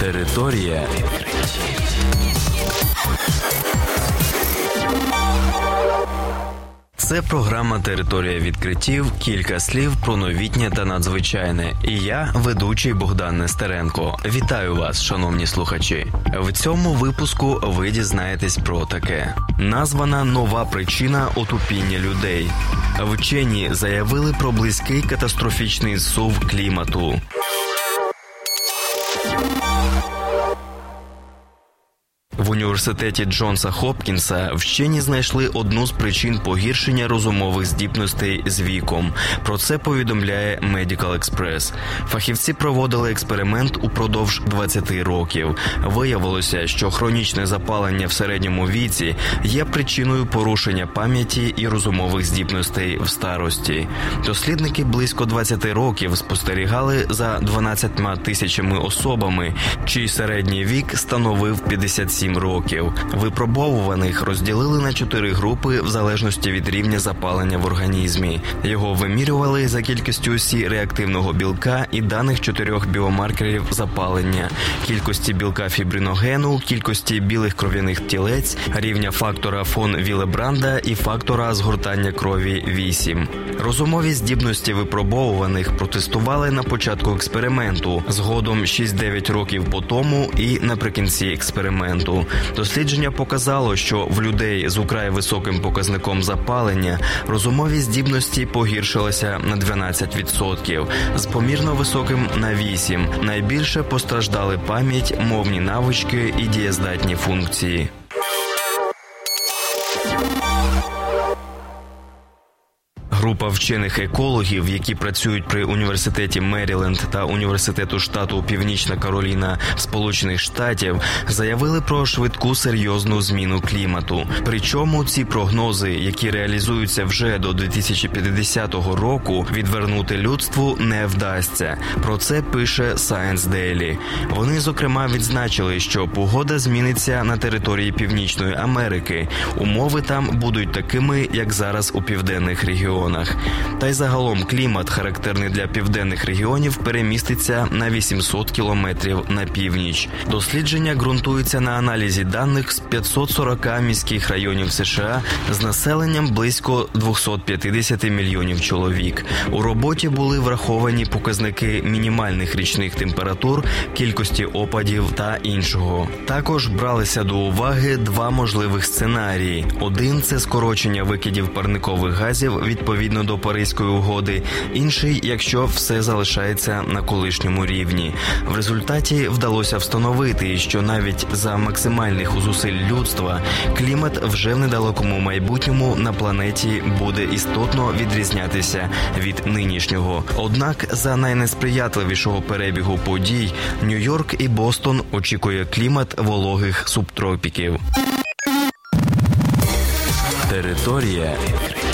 Територія Це програма Територія відкриттів. Кілька слів про новітнє та надзвичайне. І я, ведучий Богдан Нестеренко. Вітаю вас, шановні слухачі. В цьому випуску ви дізнаєтесь про таке: названа нова причина отупіння людей. Вчені заявили про близький катастрофічний зсув клімату. Університеті Джонса Хопкінса вчені знайшли одну з причин погіршення розумових здібностей з віком. Про це повідомляє Medical Express. Фахівці проводили експеримент упродовж 20 років. Виявилося, що хронічне запалення в середньому віці є причиною порушення пам'яті і розумових здібностей в старості. Дослідники близько 20 років спостерігали за 12 тисячами особами, чий середній вік становив 57 7 років. Випробовуваних розділили на чотири групи в залежності від рівня запалення в організмі. Його вимірювали за кількістю сі реактивного білка і даних чотирьох біомаркерів запалення, кількості білка фібриногену, кількості білих кров'яних тілець, рівня фактора фон Вілебранда і фактора згортання крові 8. Розумові здібності випробовуваних протестували на початку експерименту, згодом 6-9 років по тому і наприкінці експерименту. Дослідження показало, що в людей з украй високим показником запалення розумові здібності погіршилися на 12%, з помірно високим на 8%. Найбільше постраждали пам'ять, мовні навички і дієздатні функції. Група вчених екологів, які працюють при університеті Меріленд та університету штату Північна Кароліна Сполучених Штатів, заявили про швидку серйозну зміну клімату. Причому ці прогнози, які реалізуються вже до 2050 року, відвернути людству не вдасться. Про це пише Science Daily. Вони зокрема відзначили, що погода зміниться на території Північної Америки. Умови там будуть такими, як зараз у південних регіонах регіонах. Та й загалом клімат, характерний для південних регіонів, переміститься на 800 кілометрів на північ. Дослідження ґрунтується на аналізі даних з 540 міських районів США з населенням близько 250 мільйонів чоловік. У роботі були враховані показники мінімальних річних температур, кількості опадів та іншого. Також бралися до уваги два можливих сценарії: один це скорочення викидів парникових газів відповідно відповідно до Паризької угоди, інший, якщо все залишається на колишньому рівні. В результаті вдалося встановити, що навіть за максимальних зусиль людства клімат вже в недалекому майбутньому на планеті буде істотно відрізнятися від нинішнього. Однак за найнесприятливішого перебігу подій Нью-Йорк і Бостон очікує клімат вологих субтропіків. Територія